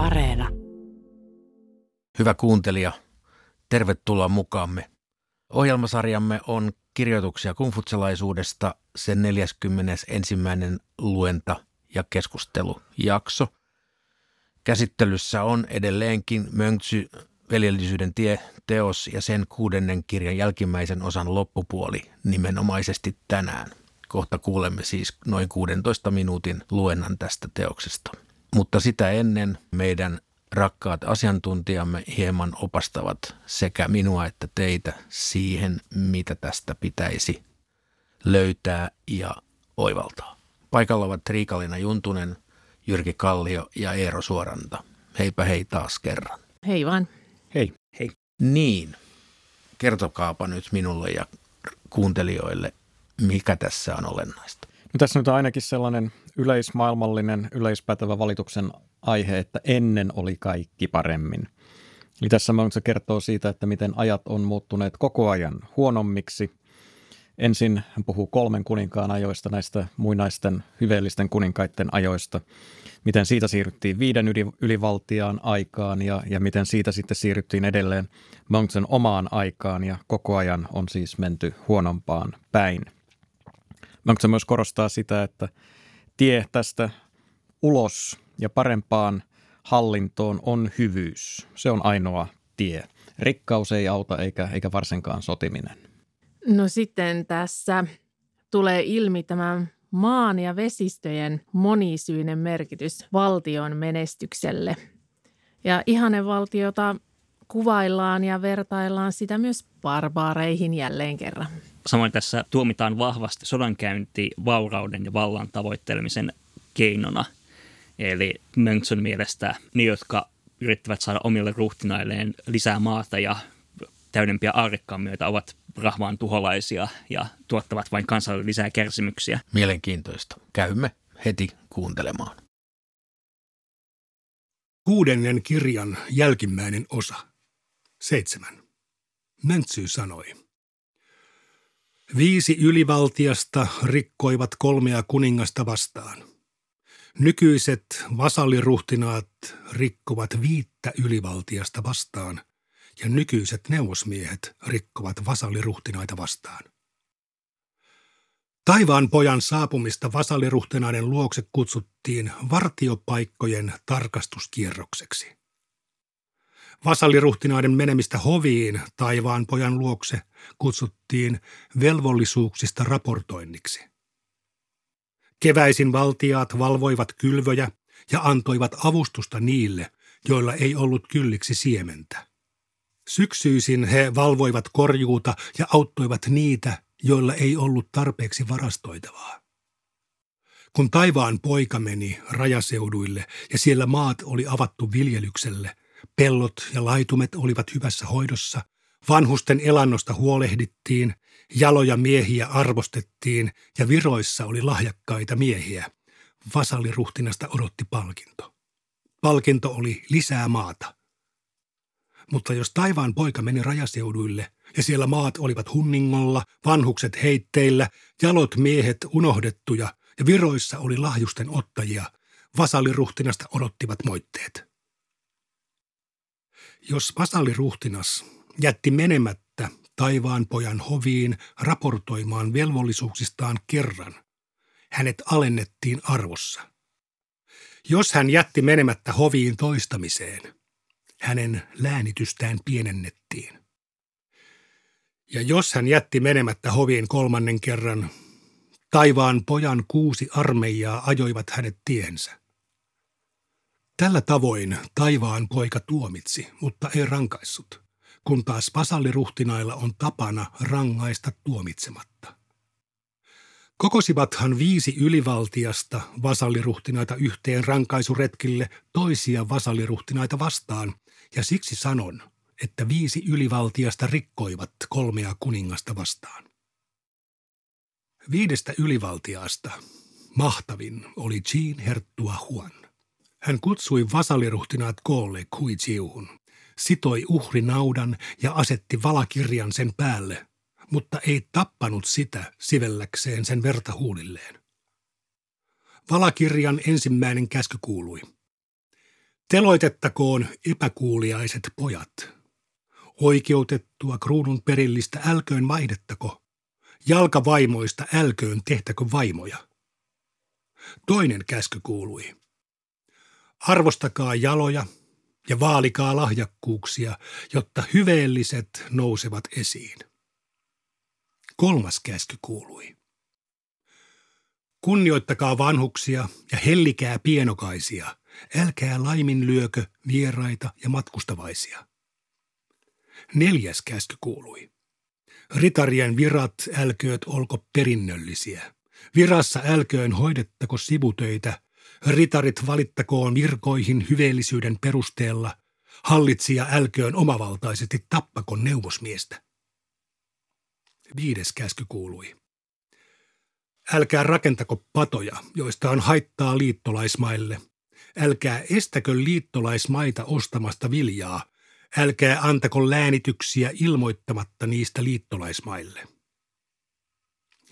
Areena. Hyvä kuuntelija, tervetuloa mukaamme. Ohjelmasarjamme on kirjoituksia kungfutselaisuudesta, sen 41. luenta ja keskustelujakso. Käsittelyssä on edelleenkin Mönksy veljellisyyden tie teos ja sen kuudennen kirjan jälkimmäisen osan loppupuoli nimenomaisesti tänään. Kohta kuulemme siis noin 16 minuutin luennan tästä teoksesta. Mutta sitä ennen meidän rakkaat asiantuntijamme hieman opastavat sekä minua että teitä siihen, mitä tästä pitäisi löytää ja oivaltaa. Paikalla ovat Riikalina Juntunen, Jyrki Kallio ja Eero Suoranta. Heipä hei taas kerran. Hei vaan. Hei. Hei. Niin, kertokaapa nyt minulle ja kuuntelijoille, mikä tässä on olennaista. No tässä nyt on ainakin sellainen yleismaailmallinen, yleispätevä valituksen aihe, että ennen oli kaikki paremmin. Eli tässä se kertoo siitä, että miten ajat on muuttuneet koko ajan huonommiksi. Ensin hän puhuu kolmen kuninkaan ajoista, näistä muinaisten hyveellisten kuninkaiden ajoista, miten siitä siirryttiin viiden ylivaltiaan aikaan ja, ja miten siitä sitten siirryttiin edelleen Monksen omaan aikaan ja koko ajan on siis menty huonompaan päin. Monksen myös korostaa sitä, että tie tästä ulos ja parempaan hallintoon on hyvyys. Se on ainoa tie. Rikkaus ei auta eikä, eikä varsinkaan sotiminen. No sitten tässä tulee ilmi tämä maan ja vesistöjen monisyinen merkitys valtion menestykselle. Ja valtiota kuvaillaan ja vertaillaan sitä myös barbaareihin jälleen kerran. Samoin tässä tuomitaan vahvasti sodankäynti vaurauden ja vallan tavoittelemisen keinona. Eli Mönkson mielestä ne, jotka yrittävät saada omille ruhtinailleen lisää maata ja täydempiä aarikkaan myötä ovat rahvaan tuholaisia ja tuottavat vain kansalle lisää kärsimyksiä. Mielenkiintoista. Käymme heti kuuntelemaan. Kuudennen kirjan jälkimmäinen osa. Seitsemän. Mäntsy sanoi. Viisi ylivaltiasta rikkoivat kolmea kuningasta vastaan. Nykyiset vasalliruhtinaat rikkovat viittä ylivaltiasta vastaan ja nykyiset neuvosmiehet rikkovat vasalliruhtinaita vastaan. Taivaan pojan saapumista vasalliruhtinaiden luokse kutsuttiin vartiopaikkojen tarkastuskierrokseksi. Vasalliruhtinaiden menemistä hoviin taivaan pojan luokse kutsuttiin velvollisuuksista raportoinniksi. Keväisin valtiaat valvoivat kylvöjä ja antoivat avustusta niille, joilla ei ollut kylliksi siementä. Syksyisin he valvoivat korjuuta ja auttoivat niitä, joilla ei ollut tarpeeksi varastoitavaa. Kun taivaan poika meni rajaseuduille ja siellä maat oli avattu viljelykselle, pellot ja laitumet olivat hyvässä hoidossa, vanhusten elannosta huolehdittiin, jaloja miehiä arvostettiin ja viroissa oli lahjakkaita miehiä. Vasalliruhtinasta odotti palkinto. Palkinto oli lisää maata – mutta jos taivaan poika meni rajaseuduille ja siellä maat olivat hunningolla, vanhukset heitteillä, jalot miehet unohdettuja ja viroissa oli lahjusten ottajia, vasalliruhtinasta odottivat moitteet. Jos vasalliruhtinas jätti menemättä taivaan pojan hoviin raportoimaan velvollisuuksistaan kerran, hänet alennettiin arvossa. Jos hän jätti menemättä hoviin toistamiseen – hänen läänitystään pienennettiin. Ja jos hän jätti menemättä hoviin kolmannen kerran, taivaan pojan kuusi armeijaa ajoivat hänet tiensä. Tällä tavoin taivaan poika tuomitsi, mutta ei rankaissut, kun taas vasalliruhtinailla on tapana rangaista tuomitsematta. Kokosivathan viisi ylivaltiasta vasalliruhtinaita yhteen rankaisuretkille toisia vasalliruhtinaita vastaan, ja siksi sanon, että viisi ylivaltiasta rikkoivat kolmea kuningasta vastaan. Viidestä ylivaltiasta mahtavin oli Jean Herttua Huan. Hän kutsui vasalliruhtinaat koolle Kuitsiuhun, sitoi uhrinaudan ja asetti valakirjan sen päälle, mutta ei tappanut sitä sivelläkseen sen verta huulilleen. Valakirjan ensimmäinen käsky kuului – Teloitettakoon epäkuuliaiset pojat. Oikeutettua kruunun perillistä älköön maihdettako. Jalkavaimoista älköön tehtäkö vaimoja. Toinen käsky kuului. Arvostakaa jaloja ja vaalikaa lahjakkuuksia, jotta hyveelliset nousevat esiin. Kolmas käsky kuului. Kunnioittakaa vanhuksia ja hellikää pienokaisia, älkää laiminlyökö vieraita ja matkustavaisia. Neljäs käsky kuului. Ritarien virat älkööt olko perinnöllisiä. Virassa älköön hoidettako sivutöitä. Ritarit valittakoon virkoihin hyveellisyyden perusteella. Hallitsija älköön omavaltaisesti tappako neuvosmiestä. Viides käsky kuului. Älkää rakentako patoja, joista on haittaa liittolaismaille. Älkää estäkö liittolaismaita ostamasta viljaa. Älkää antako läänityksiä ilmoittamatta niistä liittolaismaille.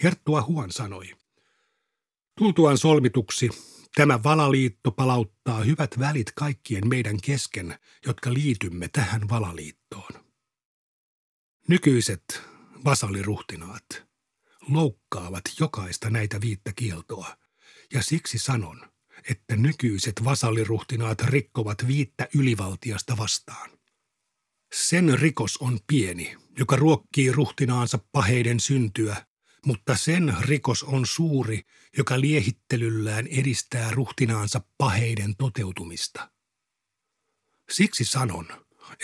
Herttua Huon sanoi. Tultuaan solmituksi, tämä valaliitto palauttaa hyvät välit kaikkien meidän kesken, jotka liitymme tähän valaliittoon. Nykyiset vasaliruhtinaat loukkaavat jokaista näitä viittä kieltoa, ja siksi sanon, että nykyiset vasaliruhtinaat rikkovat viittä ylivaltiasta vastaan. Sen rikos on pieni, joka ruokkii ruhtinaansa paheiden syntyä, mutta sen rikos on suuri, joka liehittelyllään edistää ruhtinaansa paheiden toteutumista. Siksi sanon,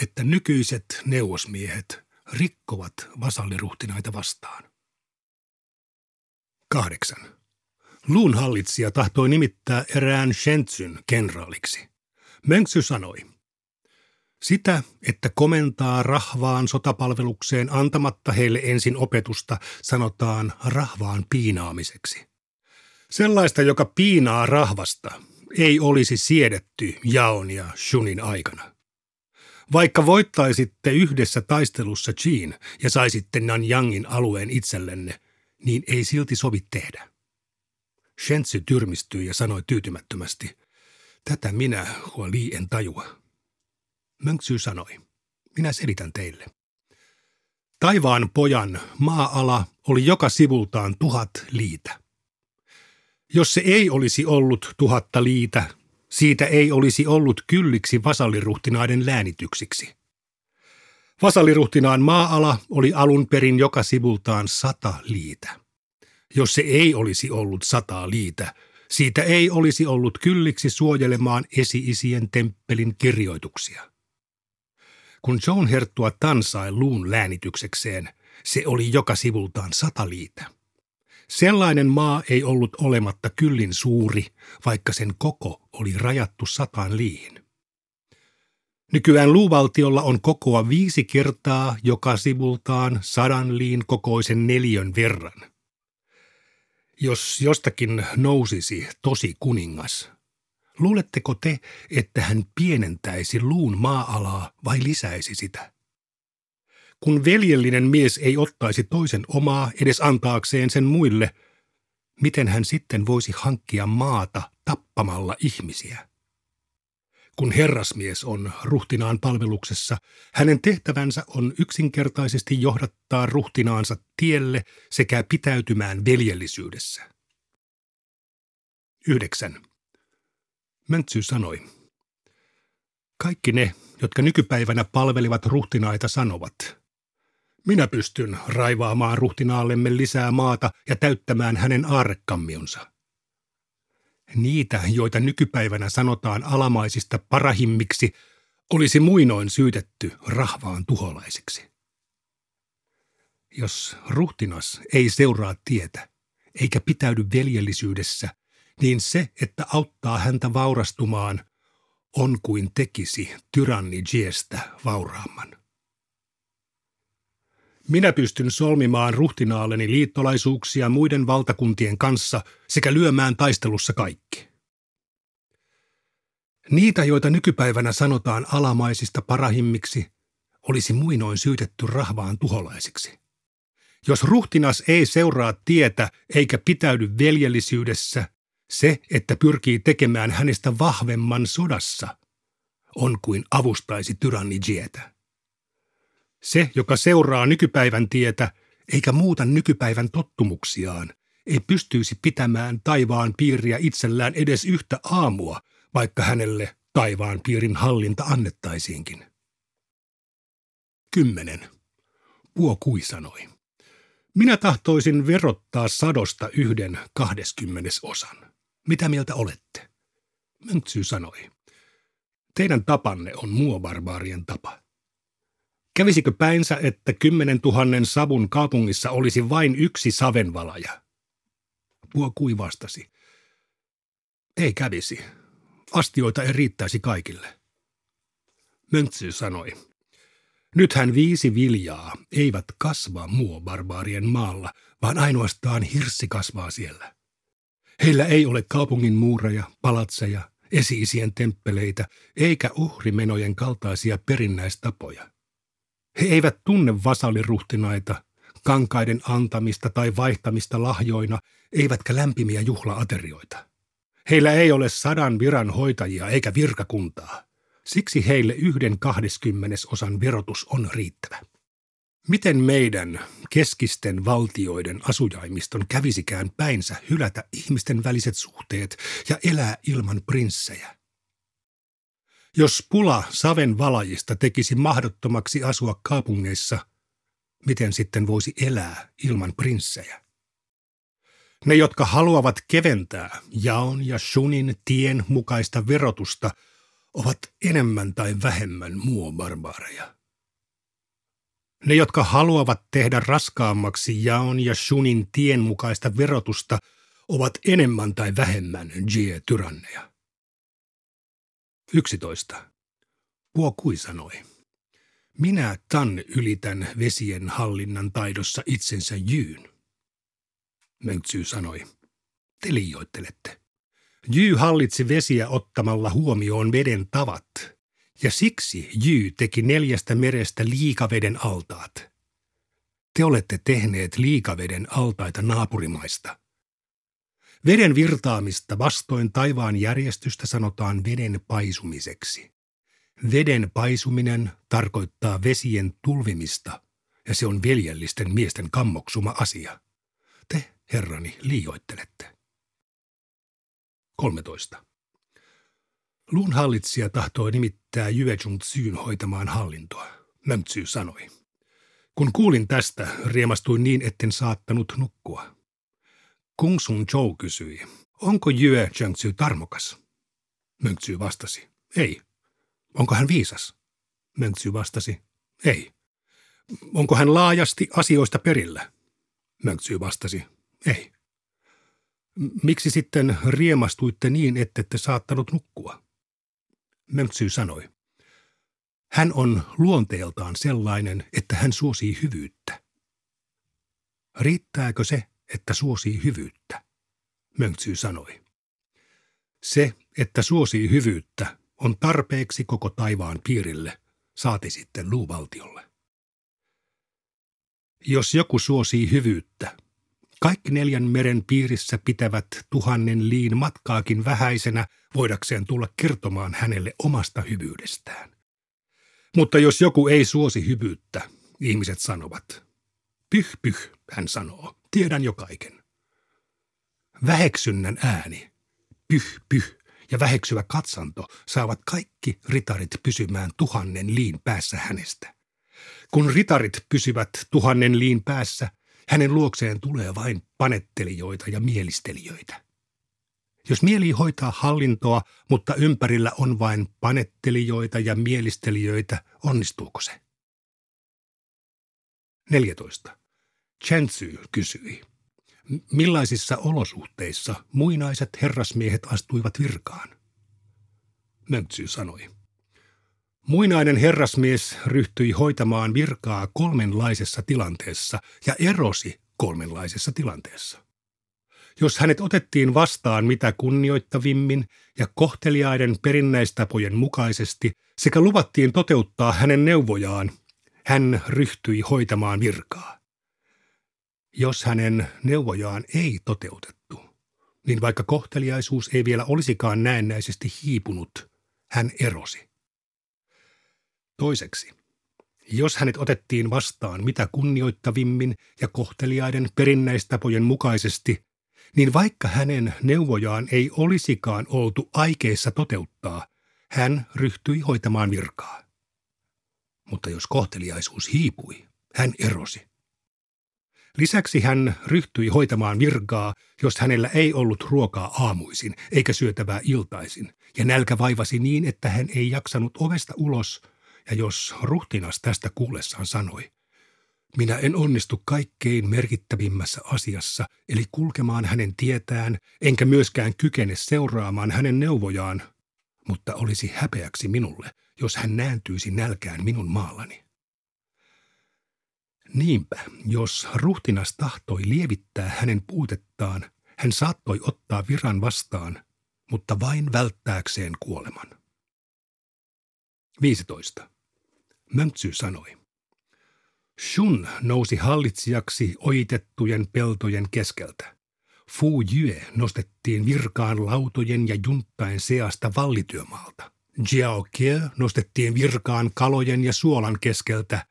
että nykyiset neuvosmiehet rikkovat vasalliruhtinaita vastaan. Kahdeksan. Luun hallitsija tahtoi nimittää erään Shentsyn kenraaliksi. Mönksy sanoi, sitä, että komentaa rahvaan sotapalvelukseen antamatta heille ensin opetusta, sanotaan rahvaan piinaamiseksi. Sellaista, joka piinaa rahvasta, ei olisi siedetty Jaon ja Shunin aikana. Vaikka voittaisitte yhdessä taistelussa Chin ja saisitte Nanyangin alueen itsellenne, niin ei silti sovi tehdä. Shensi tyrmistyi ja sanoi tyytymättömästi, tätä minä, Li, en tajua. Mönksy sanoi, minä selitän teille. Taivaan pojan maa-ala oli joka sivultaan tuhat liitä. Jos se ei olisi ollut tuhatta liitä, siitä ei olisi ollut kylliksi vasalliruhtinaiden läänityksiksi. Vasalliruhtinaan maa-ala oli alun perin joka sivultaan sata liitä. Jos se ei olisi ollut sata liitä, siitä ei olisi ollut kylliksi suojelemaan esi-isien temppelin kirjoituksia. Kun John Herttua tansai luun läänityksekseen, se oli joka sivultaan sata liitä. Sellainen maa ei ollut olematta kyllin suuri, vaikka sen koko oli rajattu sataan liihin. Nykyään luuvaltiolla on kokoa viisi kertaa joka sivultaan sadan liin kokoisen neljön verran. Jos jostakin nousisi tosi kuningas, luuletteko te, että hän pienentäisi luun maa-alaa vai lisäisi sitä? Kun veljellinen mies ei ottaisi toisen omaa edes antaakseen sen muille, miten hän sitten voisi hankkia maata tappamalla ihmisiä? Kun herrasmies on ruhtinaan palveluksessa, hänen tehtävänsä on yksinkertaisesti johdattaa ruhtinaansa tielle sekä pitäytymään veljellisyydessä. 9. Möntsy sanoi, kaikki ne, jotka nykypäivänä palvelivat ruhtinaita, sanovat, minä pystyn raivaamaan ruhtinaallemme lisää maata ja täyttämään hänen aarrekammionsa. Niitä, joita nykypäivänä sanotaan alamaisista parahimmiksi, olisi muinoin syytetty rahvaan tuholaisiksi. Jos ruhtinas ei seuraa tietä, eikä pitäydy veljellisyydessä, niin se, että auttaa häntä vaurastumaan, on kuin tekisi tyranni Jiestä vauraamman. Minä pystyn solmimaan ruhtinaalleni liittolaisuuksia muiden valtakuntien kanssa sekä lyömään taistelussa kaikki. Niitä, joita nykypäivänä sanotaan alamaisista parahimmiksi, olisi muinoin syytetty rahvaan tuholaisiksi. Jos ruhtinas ei seuraa tietä eikä pitäydy veljellisyydessä, se, että pyrkii tekemään hänestä vahvemman sodassa, on kuin avustaisi tyranni Jietä. Se, joka seuraa nykypäivän tietä, eikä muuta nykypäivän tottumuksiaan, ei pystyisi pitämään taivaan piiriä itsellään edes yhtä aamua, vaikka hänelle taivaan piirin hallinta annettaisiinkin. Kymmenen. Puo kui sanoi. Minä tahtoisin verottaa sadosta yhden kahdeskymmenes osan. Mitä mieltä olette? Mönksy sanoi. Teidän tapanne on muobarbaarien tapa. Kävisikö päinsä, että kymmenen tuhannen savun kaupungissa olisi vain yksi savenvalaja? Puo kui vastasi. Ei kävisi. Astioita ei riittäisi kaikille. Möntsy sanoi. Nythän viisi viljaa eivät kasva muobarbaarien maalla, vaan ainoastaan hirssi kasvaa siellä. Heillä ei ole kaupungin muureja, palatseja, esi-isien temppeleitä eikä uhrimenojen kaltaisia perinnäistapoja. He eivät tunne vasalliruhtinaita, kankaiden antamista tai vaihtamista lahjoina, eivätkä lämpimiä juhlaaterioita. Heillä ei ole sadan viran hoitajia eikä virkakuntaa. Siksi heille yhden kahdeskymmenes osan verotus on riittävä. Miten meidän keskisten valtioiden asujaimiston kävisikään päinsä hylätä ihmisten väliset suhteet ja elää ilman prinssejä? Jos pula saven valajista tekisi mahdottomaksi asua kaupungeissa, miten sitten voisi elää ilman prinssejä? Ne, jotka haluavat keventää jaon ja shunin tien mukaista verotusta, ovat enemmän tai vähemmän muobarbaareja. Ne, jotka haluavat tehdä raskaammaksi jaon ja shunin tien mukaista verotusta, ovat enemmän tai vähemmän jie-tyranneja. 11. Puo Kui sanoi. Minä Tan ylitän vesien hallinnan taidossa itsensä jyyn. Mönksy sanoi. Te liioittelette. Jy hallitsi vesiä ottamalla huomioon veden tavat, ja siksi Jy teki neljästä merestä liikaveden altaat. Te olette tehneet liikaveden altaita naapurimaista. Veden virtaamista vastoin taivaan järjestystä sanotaan veden paisumiseksi. Veden paisuminen tarkoittaa vesien tulvimista, ja se on veljellisten miesten kammoksuma asia. Te, herrani, liioittelette. 13. Luun hallitsija tahtoi nimittää Jyejung Tsyyn hoitamaan hallintoa, Mömtsy sanoi. Kun kuulin tästä, riemastuin niin, etten saattanut nukkua. Kung Sun Zhou kysyi, onko Jue Zhengzhy tarmokas? Mönksy vastasi, ei. Onko hän viisas? Mönksy vastasi, ei. Onko hän laajasti asioista perillä? Mönksy vastasi, ei. Miksi sitten riemastuitte niin, ettette saattanut nukkua? Mönksy sanoi. Hän on luonteeltaan sellainen, että hän suosii hyvyyttä. Riittääkö se, että suosii hyvyyttä? Mönksy sanoi. Se, että suosii hyvyyttä, on tarpeeksi koko taivaan piirille, saati sitten luuvaltiolle. Jos joku suosii hyvyyttä, kaikki neljän meren piirissä pitävät tuhannen liin matkaakin vähäisenä voidakseen tulla kertomaan hänelle omasta hyvyydestään. Mutta jos joku ei suosi hyvyyttä, ihmiset sanovat. Pyh, pyh, hän sanoo, tiedän jo kaiken. Väheksynnän ääni, pyh, pyh ja väheksyvä katsanto saavat kaikki ritarit pysymään tuhannen liin päässä hänestä. Kun ritarit pysyvät tuhannen liin päässä, hänen luokseen tulee vain panettelijoita ja mielistelijöitä. Jos mieli hoitaa hallintoa, mutta ympärillä on vain panettelijoita ja mielistelijöitä, onnistuuko se? 14. Chensy kysyi. Millaisissa olosuhteissa muinaiset herrasmiehet astuivat virkaan? Mönksy sanoi. Muinainen herrasmies ryhtyi hoitamaan virkaa kolmenlaisessa tilanteessa ja erosi kolmenlaisessa tilanteessa. Jos hänet otettiin vastaan mitä kunnioittavimmin ja kohteliaiden perinnäistapojen mukaisesti sekä luvattiin toteuttaa hänen neuvojaan, hän ryhtyi hoitamaan virkaa. Jos hänen neuvojaan ei toteutettu, niin vaikka kohteliaisuus ei vielä olisikaan näennäisesti hiipunut, hän erosi. Toiseksi, jos hänet otettiin vastaan mitä kunnioittavimmin ja kohteliaiden perinnäistapojen mukaisesti, niin vaikka hänen neuvojaan ei olisikaan oltu aikeissa toteuttaa, hän ryhtyi hoitamaan virkaa. Mutta jos kohteliaisuus hiipui, hän erosi. Lisäksi hän ryhtyi hoitamaan virkaa, jos hänellä ei ollut ruokaa aamuisin eikä syötävää iltaisin, ja nälkä vaivasi niin, että hän ei jaksanut ovesta ulos, ja jos ruhtinas tästä kuullessaan sanoi, minä en onnistu kaikkein merkittävimmässä asiassa, eli kulkemaan hänen tietään, enkä myöskään kykene seuraamaan hänen neuvojaan, mutta olisi häpeäksi minulle, jos hän nääntyisi nälkään minun maallani. Niinpä, jos ruhtinas tahtoi lievittää hänen puutettaan, hän saattoi ottaa viran vastaan, mutta vain välttääkseen kuoleman. 15. Mönksy sanoi. Shun nousi hallitsijaksi ojitettujen peltojen keskeltä. Fu Yue nostettiin virkaan lautojen ja juntain seasta vallityömaalta. Jiao Kie nostettiin virkaan kalojen ja suolan keskeltä.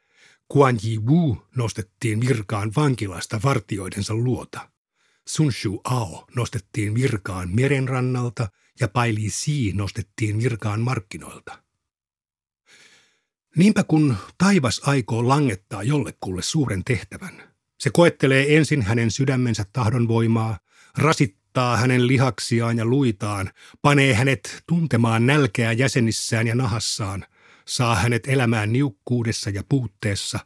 Guan Yi Wu nostettiin virkaan vankilasta vartioidensa luota. Sun Shu Ao nostettiin virkaan merenrannalta ja Pai Li Si nostettiin virkaan markkinoilta. Niinpä kun taivas aikoo langettaa jollekulle suuren tehtävän, se koettelee ensin hänen sydämensä tahdonvoimaa, rasittaa hänen lihaksiaan ja luitaan, panee hänet tuntemaan nälkeä jäsenissään ja nahassaan, saa hänet elämään niukkuudessa ja puutteessa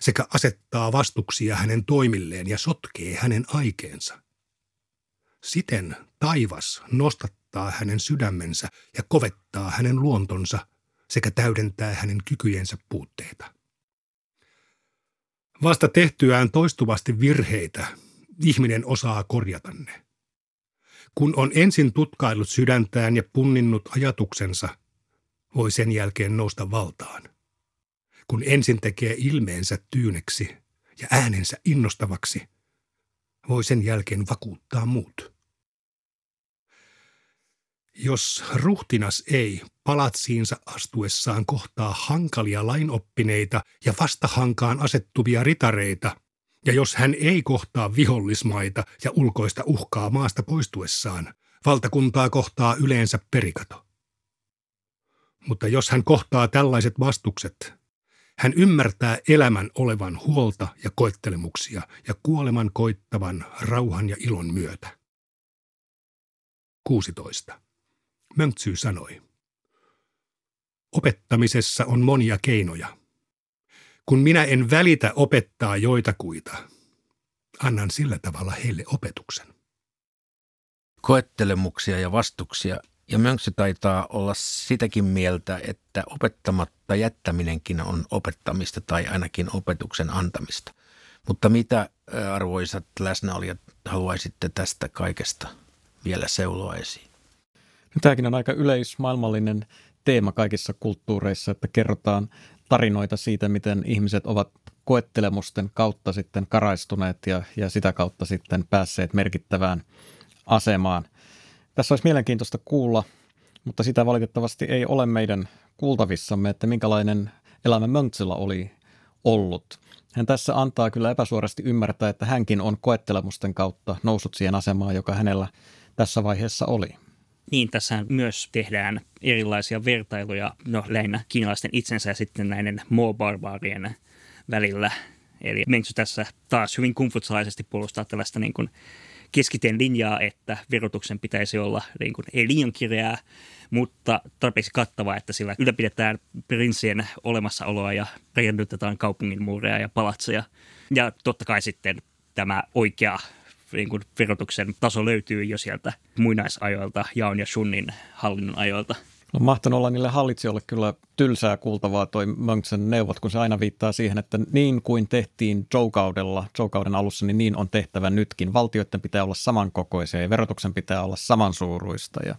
sekä asettaa vastuksia hänen toimilleen ja sotkee hänen aikeensa. Siten taivas nostattaa hänen sydämensä ja kovettaa hänen luontonsa sekä täydentää hänen kykyjensä puutteita. Vasta tehtyään toistuvasti virheitä, ihminen osaa korjata ne. Kun on ensin tutkaillut sydäntään ja punninnut ajatuksensa, voi sen jälkeen nousta valtaan. Kun ensin tekee ilmeensä tyyneksi ja äänensä innostavaksi, voi sen jälkeen vakuuttaa muut. Jos ruhtinas ei palatsiinsa astuessaan kohtaa hankalia lainoppineita ja vastahankaan asettuvia ritareita, ja jos hän ei kohtaa vihollismaita ja ulkoista uhkaa maasta poistuessaan, valtakuntaa kohtaa yleensä perikato. Mutta jos hän kohtaa tällaiset vastukset, hän ymmärtää elämän olevan huolta ja koettelemuksia ja kuoleman koittavan rauhan ja ilon myötä. 16. Mönksy sanoi. Opettamisessa on monia keinoja. Kun minä en välitä opettaa joitakuita, annan sillä tavalla heille opetuksen. Koettelemuksia ja vastuksia ja Mönksy taitaa olla sitäkin mieltä, että opettamatta jättäminenkin on opettamista tai ainakin opetuksen antamista. Mutta mitä arvoisat läsnäolijat haluaisitte tästä kaikesta vielä seuloa esiin? No, tämäkin on aika yleismaailmallinen teema kaikissa kulttuureissa, että kerrotaan tarinoita siitä, miten ihmiset ovat koettelemusten kautta sitten karaistuneet ja, ja sitä kautta sitten päässeet merkittävään asemaan. Tässä olisi mielenkiintoista kuulla, mutta sitä valitettavasti ei ole meidän kuultavissamme, että minkälainen elämä Möntsillä oli ollut. Hän tässä antaa kyllä epäsuorasti ymmärtää, että hänkin on koettelemusten kautta noussut siihen asemaan, joka hänellä tässä vaiheessa oli. Niin, tässä myös tehdään erilaisia vertailuja, no lähinnä kiinalaisten itsensä ja sitten näiden muobarbaarien välillä. Eli Mengsy tässä taas hyvin kumfutsalaisesti puolustaa tällaista niin kuin keskiteen linjaa, että verotuksen pitäisi olla niin kuin, ei liian kireää, mutta tarpeeksi kattavaa, että sillä ylläpidetään prinssien olemassaoloa ja rakennutetaan kaupungin muureja ja palatseja. Ja totta kai sitten tämä oikea niin kuin verotuksen taso löytyy jo sieltä muinaisajoilta, Jaon ja Shunnin hallinnon ajoilta. No mahtanut olla niille hallitsijoille kyllä tylsää kuultavaa toi Mönksen neuvot, kun se aina viittaa siihen, että niin kuin tehtiin Joe-kaudella, Joe-kauden alussa, niin niin on tehtävä nytkin. Valtioiden pitää olla samankokoisia ja verotuksen pitää olla samansuuruista. Ja...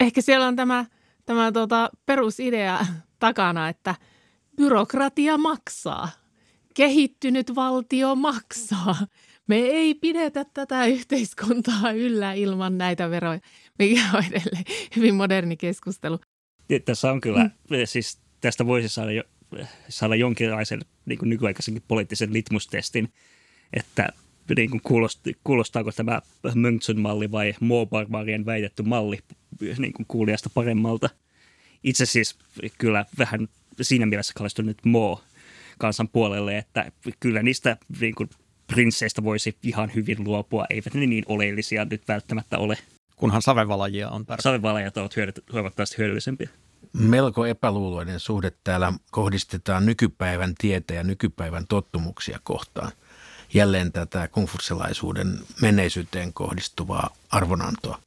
Ehkä siellä on tämä, tämä tuota, perusidea takana, että byrokratia maksaa. Kehittynyt valtio maksaa me ei pidetä tätä yhteiskuntaa yllä ilman näitä veroja, mikä on edelleen hyvin moderni keskustelu. Tässä on kyllä, mm. siis tästä voisi saada jo saada jonkinlaisen niin kuin nykyaikaisenkin poliittisen litmustestin, että niin kuin kuulost, kuulostaako tämä Mönkson-malli vai Mo-barbarien väitetty malli niin kuin kuulijasta paremmalta. Itse siis kyllä vähän siinä mielessä kallistun nyt Mo kansan puolelle, että kyllä niistä niin kuin prinsseistä voisi ihan hyvin luopua. Eivät ne niin oleellisia nyt välttämättä ole. Kunhan savevalajia on tarpeen. Savevalajat ovat huomattavasti hyödyllisempiä. Melko epäluuloinen suhde täällä kohdistetaan nykypäivän tietä ja nykypäivän tottumuksia kohtaan. Jälleen tätä kungfutselaisuuden menneisyyteen kohdistuvaa arvonantoa.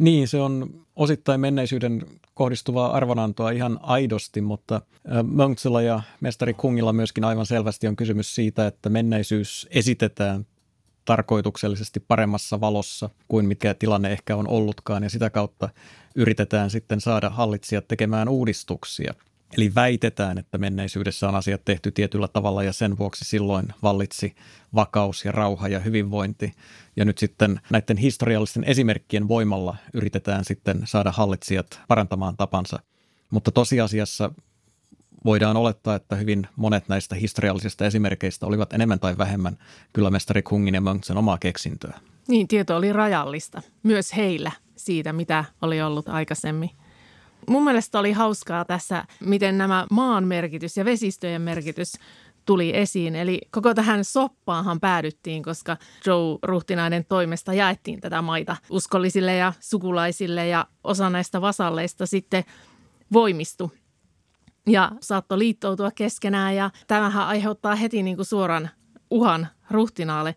Niin, se on osittain menneisyyden kohdistuvaa arvonantoa ihan aidosti, mutta Mönksellä ja mestari Kungilla myöskin aivan selvästi on kysymys siitä, että menneisyys esitetään tarkoituksellisesti paremmassa valossa kuin mikä tilanne ehkä on ollutkaan ja sitä kautta yritetään sitten saada hallitsijat tekemään uudistuksia. Eli väitetään, että menneisyydessä on asiat tehty tietyllä tavalla ja sen vuoksi silloin vallitsi vakaus ja rauha ja hyvinvointi. Ja nyt sitten näiden historiallisten esimerkkien voimalla yritetään sitten saada hallitsijat parantamaan tapansa. Mutta tosiasiassa voidaan olettaa, että hyvin monet näistä historiallisista esimerkkeistä olivat enemmän tai vähemmän kyllä mestari Kungin ja Mönksen omaa keksintöä. Niin, tieto oli rajallista myös heillä siitä, mitä oli ollut aikaisemmin. Mun mielestä oli hauskaa tässä, miten nämä maan merkitys ja vesistöjen merkitys tuli esiin. Eli koko tähän soppaahan päädyttiin, koska Joe Ruhtinainen toimesta jaettiin tätä maita uskollisille ja sukulaisille ja osa näistä vasalleista sitten voimistui ja saattoi liittoutua keskenään ja tämähän aiheuttaa heti niin kuin suoran uhan ruhtinaalle.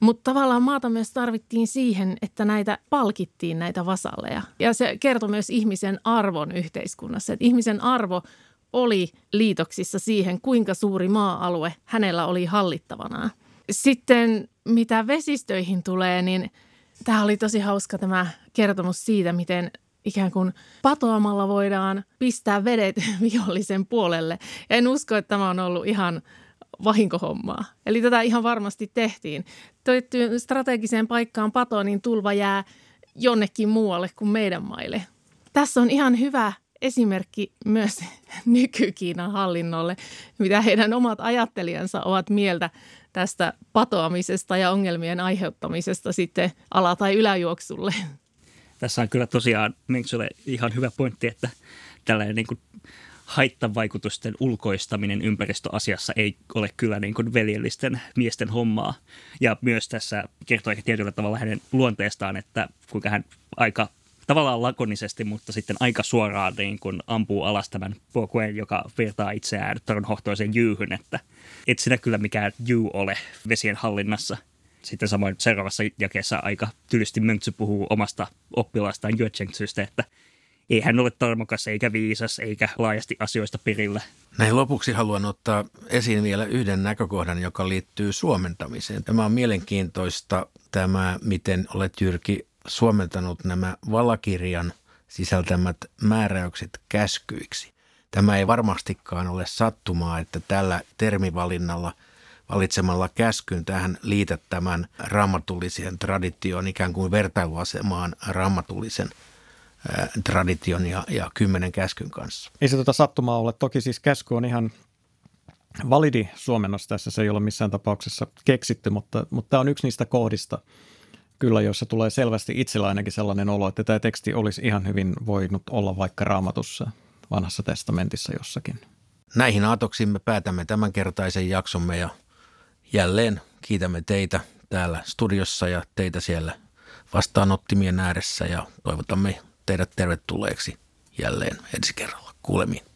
Mutta tavallaan maata myös tarvittiin siihen, että näitä palkittiin näitä vasalleja. Ja se kertoi myös ihmisen arvon yhteiskunnassa. Että ihmisen arvo oli liitoksissa siihen, kuinka suuri maa-alue hänellä oli hallittavanaan. Sitten mitä vesistöihin tulee, niin tämä oli tosi hauska tämä kertomus siitä, miten ikään kuin patoamalla voidaan pistää vedet vihollisen puolelle. En usko, että tämä on ollut ihan vahinkohommaa. Eli tätä ihan varmasti tehtiin. Toittu strategiseen paikkaan pato, niin tulva jää jonnekin muualle kuin meidän maille. Tässä on ihan hyvä esimerkki myös nyky-Kiinan hallinnolle, mitä heidän omat ajattelijansa ovat mieltä tästä patoamisesta ja ongelmien aiheuttamisesta sitten ala- tai yläjuoksulle. Tässä on kyllä tosiaan Mengsule ihan hyvä pointti, että tällainen niin kuin haittavaikutusten ulkoistaminen ympäristöasiassa ei ole kyllä niin kuin veljellisten miesten hommaa. Ja myös tässä kertoo ehkä tietyllä tavalla hänen luonteestaan, että kuinka hän aika tavallaan lakonisesti, mutta sitten aika suoraan niin kuin ampuu alas tämän Pokuen, joka vertaa itseään toronhohtoisen jyyhyn, että et sinä kyllä mikään juu ole vesien hallinnassa. Sitten samoin seuraavassa jakeessa aika tylysti Mönksy puhuu omasta oppilaastaan Jötsenksystä, että ei hän ole tarmokas eikä viisas eikä laajasti asioista perillä. Näin lopuksi haluan ottaa esiin vielä yhden näkökohdan, joka liittyy suomentamiseen. Tämä on mielenkiintoista tämä, miten olet Jyrki suomentanut nämä valakirjan sisältämät määräykset käskyiksi. Tämä ei varmastikaan ole sattumaa, että tällä termivalinnalla valitsemalla käskyn tähän liität tämän raamatulliseen traditioon ikään kuin vertailuasemaan raamatullisen tradition ja, ja kymmenen käskyn kanssa. Ei se tuota sattumaa ole. Toki siis käsky on ihan validi suomennos tässä. Se ei ole missään tapauksessa keksitty, mutta, mutta tämä on yksi niistä kohdista, kyllä, joissa tulee selvästi itsellä ainakin sellainen olo, että tämä teksti olisi ihan hyvin voinut olla vaikka raamatussa vanhassa testamentissa jossakin. Näihin aatoksiin me päätämme tämänkertaisen jaksomme ja jälleen kiitämme teitä täällä studiossa ja teitä siellä vastaanottimien ääressä ja toivotamme teidät tervetulleeksi jälleen ensi kerralla. Kuulemiin.